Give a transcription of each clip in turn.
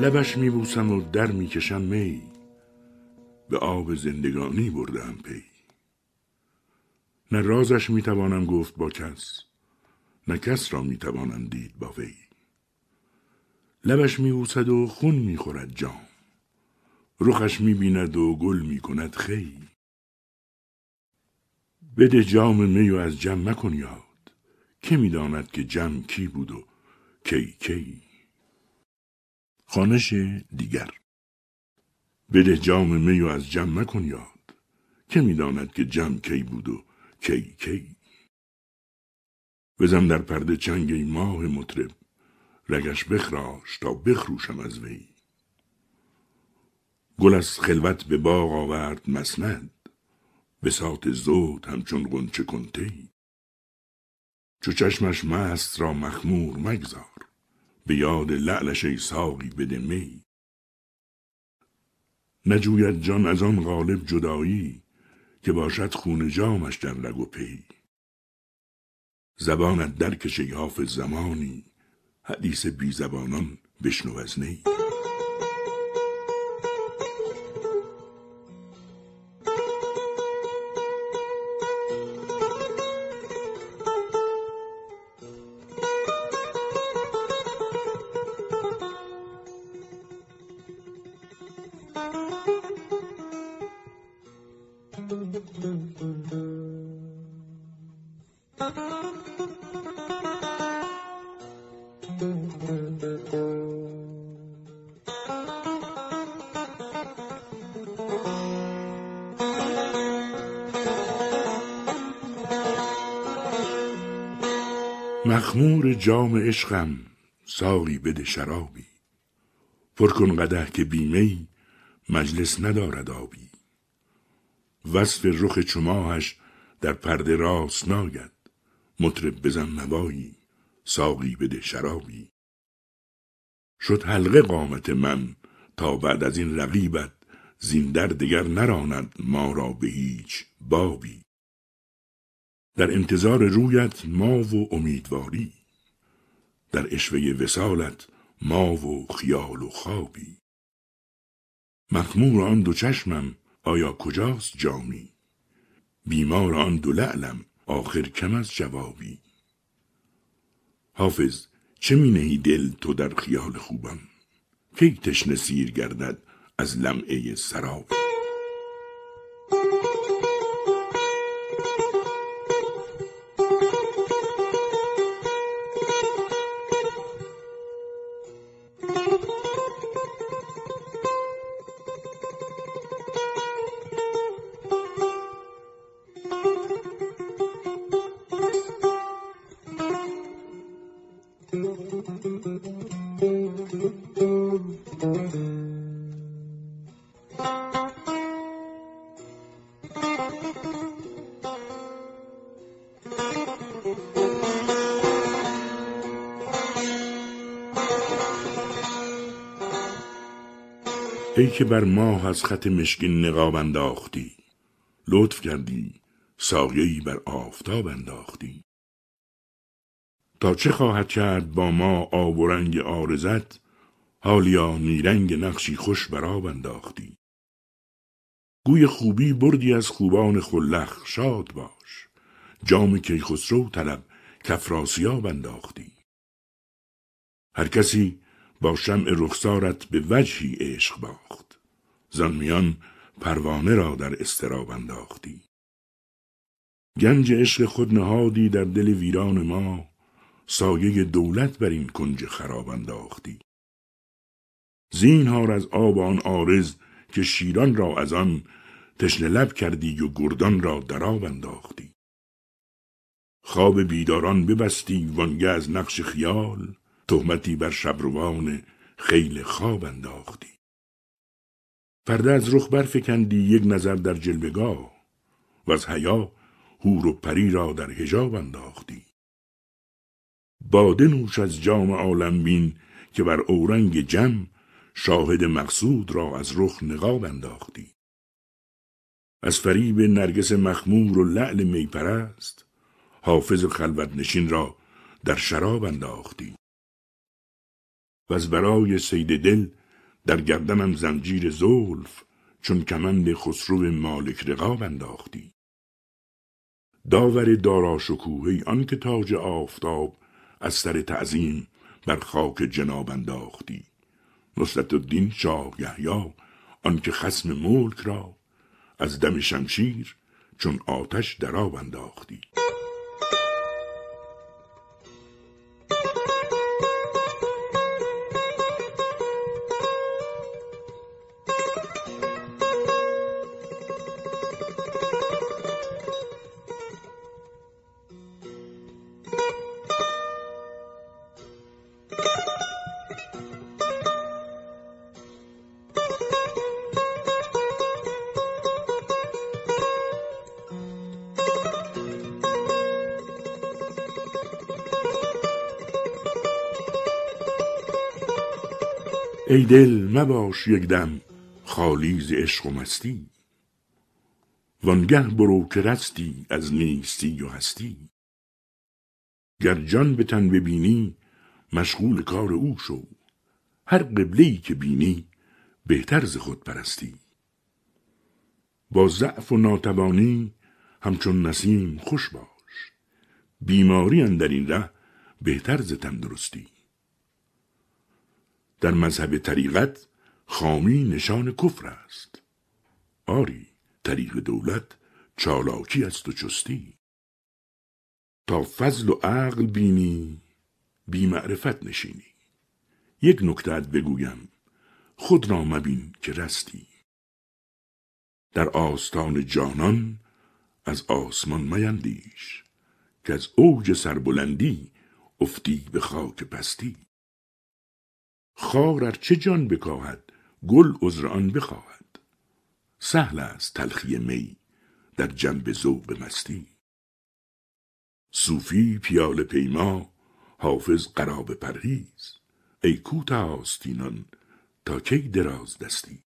لبش میبوسم و در می‌کشم می. به آب زندگانی بردم پی. نه رازش می‌توانم گفت با کس نه کس را می‌توانم دید با وی. لبش میبوسد و خون می‌خورد جام. رخش می‌بیند و گل می‌کند خی. بده جام می و از جم مکن یاد که می‌داند که جم کی بود و کی کی. خانش دیگر. بده جام می و از جم مکن یاد. که می‌داند که جم کی بود و کی کی؟ بزن در پرده چنگ ماه مطرب. رگش بخراش تا بخروشم از وی. گل از خلوت به باغ آورد مسند. به سات زود همچون غنچه کنتی. چو چشمش مست را مخمور مگذار. به یاد لعلش ای ساقی بده می. نجوید جان از آن غالب جدایی که باشد خون جامش در رگ و پی. زبانت درکش ای حافظ زمانی حدیث بی زبانان بشنو از نی. مخمور جام عشقم ساقی بده شرابی. پر کن قدح که بیمی مجلس ندارد آبی. وصف رخ چماهش در پرده راست ناید. مطرب بزن نوایی ساقی بده شرابی. شد حلقه قامت من تا بعد از این رقیبت زین در دگر نراند ما را به هیچ بابی. در انتظار رویت ما و امیدواری. در اشوه وسالت ما و خیال و خوابی. مخمور آن دو چشمم آیا کجاست جامی؟ بیمار آن دو لعلم آخر کم از جوابی. حافظ چه می نهی دل تو در خیال خوبم؟ کی تشنه سیر گردد از لمعه سراب ای که بر ماه از خط مشکین نقاب انداختی لطف کردی سایهای بر آفتاب انداختی. تا چه خواهد کرد با ما آب و رنگ آرزت حالیا نیرنگ نقشی خوش بر آب انداختی. گوی خوبی بردی از خوبان خلخ شاد باش. جام کیخسرو طلب کفراسیاب انداختی. هر کسی با شمع رخسارت به وجهی عشق باخت. زن میان پروانه را در استراب انداختی. گنج عشق خود نهادی در دل ویران ما سایه دولت بر این کنج خراب انداختی. زینهار از آب آن آرز که شیران را از آن تشنه لب کردی و گردان را دراب انداختی. خواب بیداران ببستی وانگه از نقش خیال تهمتی بر شبروان خیل خواب انداختی. پرده از رخ برفکندی یک نظر در جلوگاه و از حیا هور و پری را در هجاب انداختی. باده نوش از جام عالم بین که بر اورنگ جم شاهد مقصود را از رخ نقاب انداختی. از فریب نرگس مخمور و لعل میپرست حافظ خلوت نشین را در شراب انداختی. و از برای سید دل در گردنم زنجیر زلف چون کمند خسرو مالک رقاب انداختی. داور دارا شکوهی آن که تاج آفتاب از سر تعظیم بر خاک جناب انداختی. نصرت الدین شاه یحیی آنکه خسم ملک را از دم شمشیر چون آتش دراب انداختی. ای دل مباش یک دم خالی ز عشق و مستی. وانگه برو که رستی از نیستی و هستی. گر جان به تن ببینی مشغول کار او شو. هر قبله که بینی بهتر ز خود پرستی. با ضعف و ناتوانی همچون نسیم خوش باش. بیماری اندر این ره بهتر ز تندرستی. در مذهب طریقت خامی نشان کفر است. آری طریق دولت چالاکی است و چستی. تا فضل و عقل بینی بی معرفت نشینی. یک نکتت بگویم خود را مبین که رستی. در آستان جانان از آسمان میندیش که از اوج سربلندی افتی به خاک پستی. خار ار چه جان بکاهد؟ گل عذر آن بخواهد. سهل است تلخی می در جنب ذوق مستی. صوفی پیال پیما حافظ قراب پرهیز. ای کوته آستینان تا کی دراز دستی؟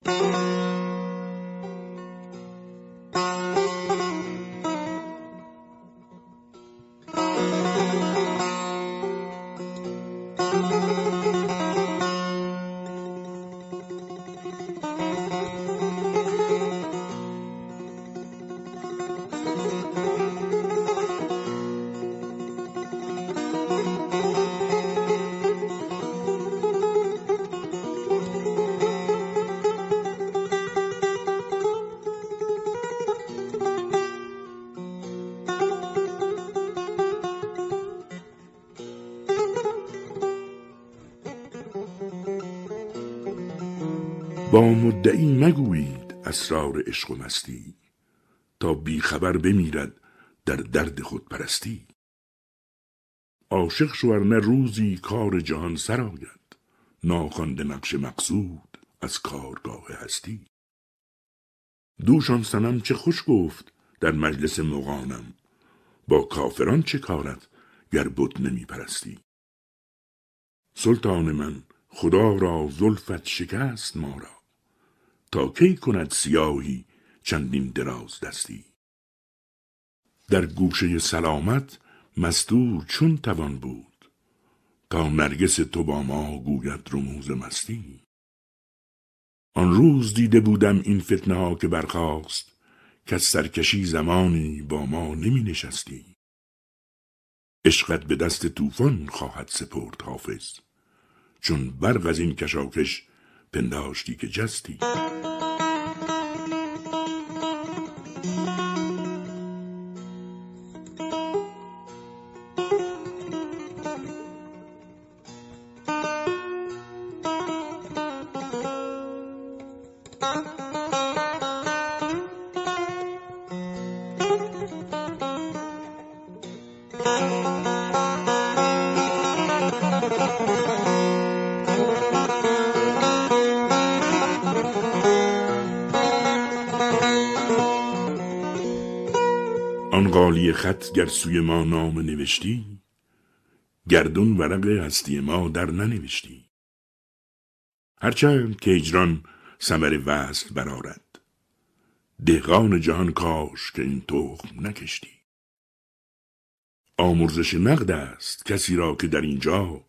با مدعی مگویید اسرار عشق و مستی تا بیخبر بمیرد در درد خود پرستی عاشق شو نه روزی کار جهان سرآید ناخوانده نقش مقصود از کارگاه هستی. دوشان سنم چه خوش گفت در مجلس مغانم. با کافران چه کارت گر بت نمی پرستی. سلطان من خدا را زلفت شکست ما را. تا کی کند سیاهی چندین دراز دستی. در گوشه سلامت مستور چون توان بود تا نرگس تو با ما گوید رموز مستی. آن روز دیده بودم این فتنه ها که برخاست که از سرکشی زمانی با ما نمی نشستی. عشقت به دست طوفان خواهد سپرد حافظ چون برق از این کشاکش پنداشتی که جستی. مقالی خط گر سوی ما نام نوشتی گردون ورق هستی ما در ننوشتی. هرچند که اجران سمر وصل برارد دهقان جهان کاش که این تخم نکشتی. آمرزش نقد است کسی را که در اینجا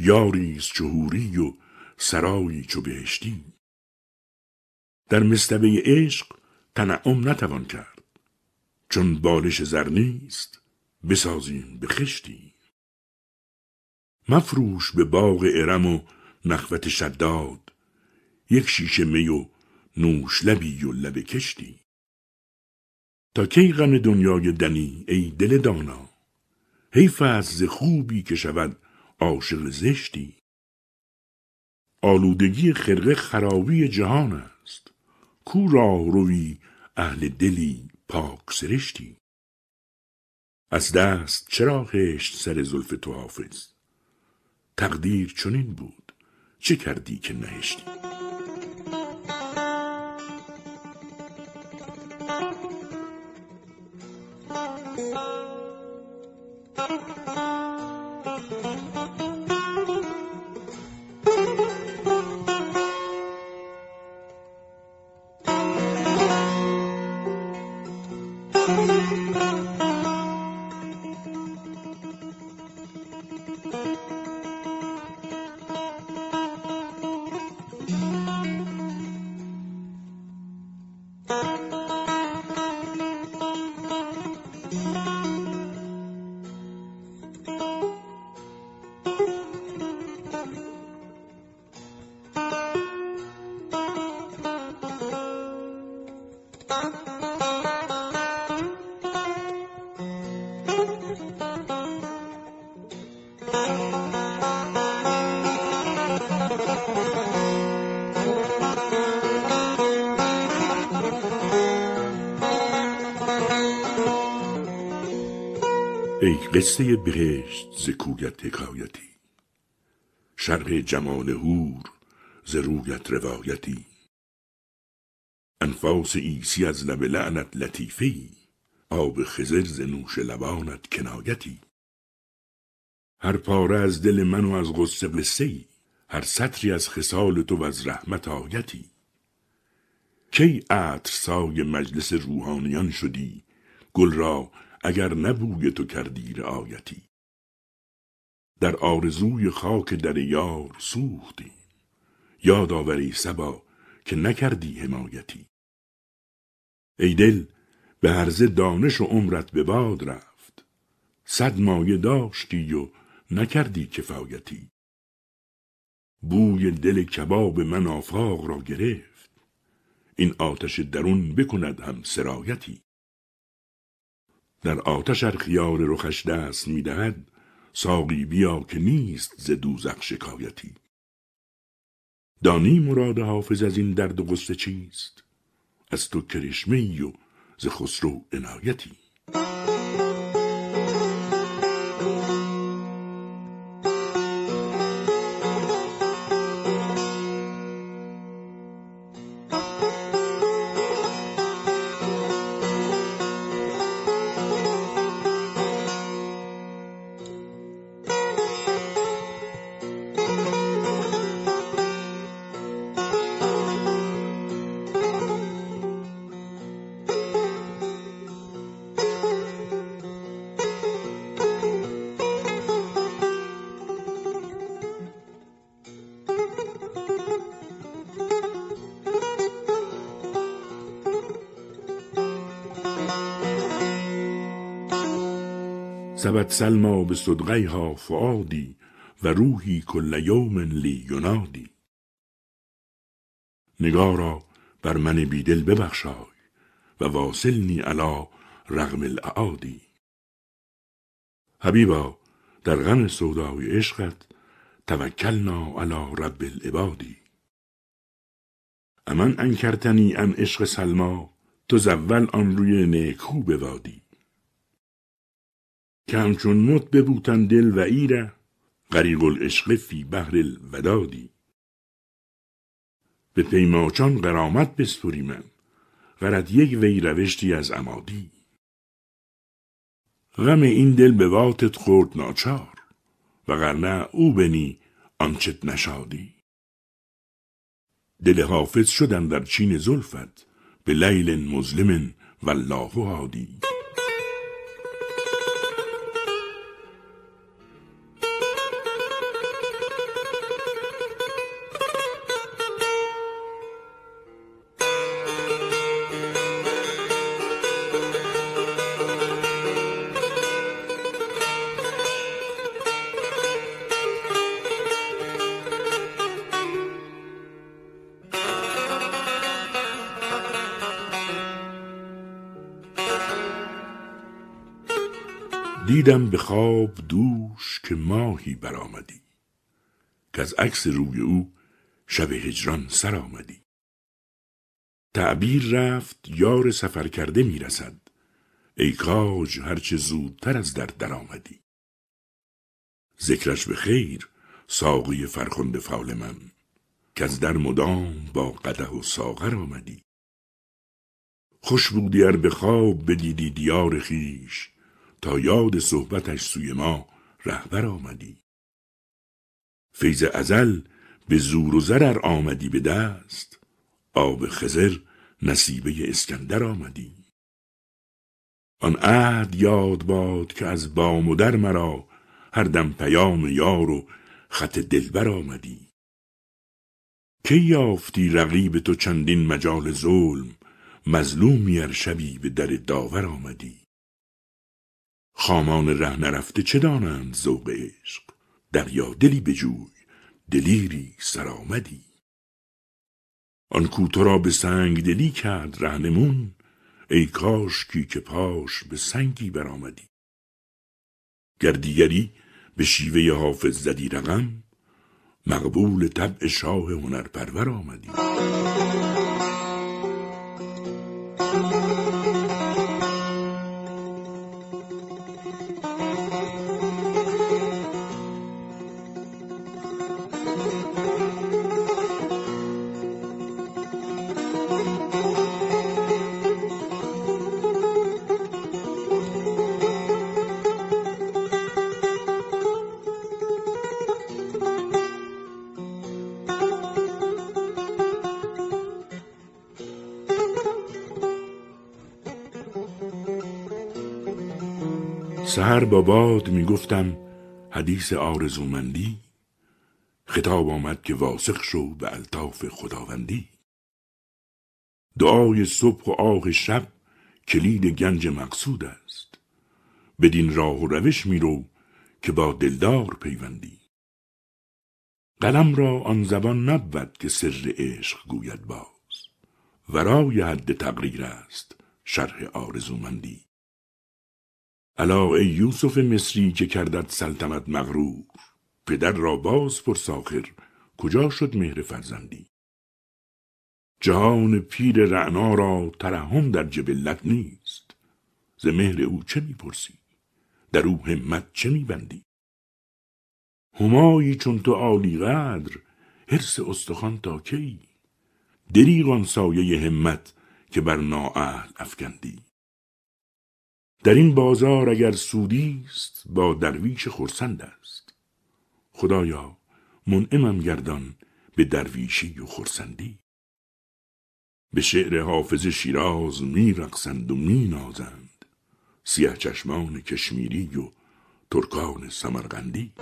یاری است چهوری و سرایی چو بهشتی. در مستبه عشق تنعم نتوان کرد. چون بالش زر نیست بسازیم به خشتی. مفروش به باغ ارم و نخوت شداد یک شیشه می و نوش لبی و لب کشتی. تا کی غم دنیای دنی ای دل دانا؟ حیف است ز خوبی که شود عاشق زشتی. آلودگی خرقه خرابی جهان است کو راه روی اهل دلی؟ پاک سرشتی از دست چرا هشت سر زلف تو حافظ؟ تقدیر چنین بود. چه کردی که نهشتی؟ قصه بهشت ز کویت حکایتی. شرح جمال هور ز رویت روایتی. انفاس عیسی از لب لعنت لطیفی آب خضر ز نوش لبانت کنایتی. هر پاره از دل من و از غصه قصه هر سطری از خصال تو و از رحمت آیتی. کی عطر سای مجلس روحانیان شدی گل را اگر نبوی تو کردی رعایتی. در آرزوی خاک در یار سوختیم یاد آوری سبا که نکردی حمایتی. ای دل به هرزه دانش و عمرت به باد رفت. صد مایه داشتی و نکردی کفایتی. بوی دل کباب من را گرفت. این آتش درون بکند هم سرایتی. در آتش ار خیال رخش دست می‌دهد ساقی بیا که نیست ز دوزخ شکایتی. دانی مراد حافظ از این درد و غصه چیست؟ از تو کرشمه و ز خسرو عنایتی. سبت سلما به صدغیها فؤادی و روحی کل یوم لی ینادی نگارا بر من بیدل ببخشای و واصلنی علا رغم الاعادی. حبیبا در غم سودای عشقت توکلنا علی رب العبادی. امن انکرتنی ان عشق سلما تو زول آن روی نیکو بوادی. که همچون مت ببوتن دل و ایره غریق العشق فی بحر الودادی. به پیماچان قرامت بسپری من غرد یک وی روشتی از امادی. غم این دل به واتت خورد ناچار وگرنه او بنی آنچت نشادی. دل حافظ شدن در چین زلفت به لیل مظلم والله هادی. دیدم به خواب دوش که ماهی برآمدی که از عکس روی او شب هجران سر آمدی. تعبیر رفت یار سفر کرده می‌رسد ای کاج هرچه زودتر از در در آمدی ذکرش به خیر ساقی فرخنده فال من که از در مدام با قده و ساغر آمدی. خوش بودی ار به خواب بدیدی دیار خیش تا یاد صحبتش سوی ما رهبر آمدی. فیض ازل به زور و زرر آمدی به دست آب خزر نصیبه اسکندر آمدی. آن عهد یاد باد که از بام و در مرا هر دم پیام یار و خط دلبر آمدی. کی یافتی رقیب تو چندین مجال ظلم مظلومی ار شبی به در داور آمدی. خامان ره نرفته چه دانند ذوق عشق؟ دریا دلی بجوی دلیری سرآمدی. آن کو تو را به سنگ دلی کرد رهنمون ای کاشکی که پاش به سنگی برآمدی. گر دیگری به شیوه حافظ زدی رقم مقبول طبع شاه هنرپرور آمدی. سهر با باد می گفتم حدیث آرزومندی. خطاب آمد که واسق شو به الطاف خداوندی. دعای صبح و آه شب کلید گنج مقصود است. بدین راه و روش میرو که با دلدار پیوندی. قلم را آن زبان نبود که سر عشق گوید باز. ورای حد تقریر است شرح آرزومندی. الا ای یوسف مصری که کردد سلطنت مغرور. پدر را باز پرس آخر کجا شد مهر فرزندی؟ جهان پیر رعنا را ترحم در جبلت نیست. ز مهر او چه می‌پرسی؟ در او همت چه میبندی؟ همایی چون تو عالی قدر حرس استخوان تا کی؟ دریغ آن سایه همت که بر نااهل افکندی. در این بازار اگر سودی است با درویش خرسند است. خدایا منعمم گردان به درویشی و خرسندی. به شعر حافظ شیراز می رقصند و می نازند سیه چشمان کشمیری و ترکان سمرقندی.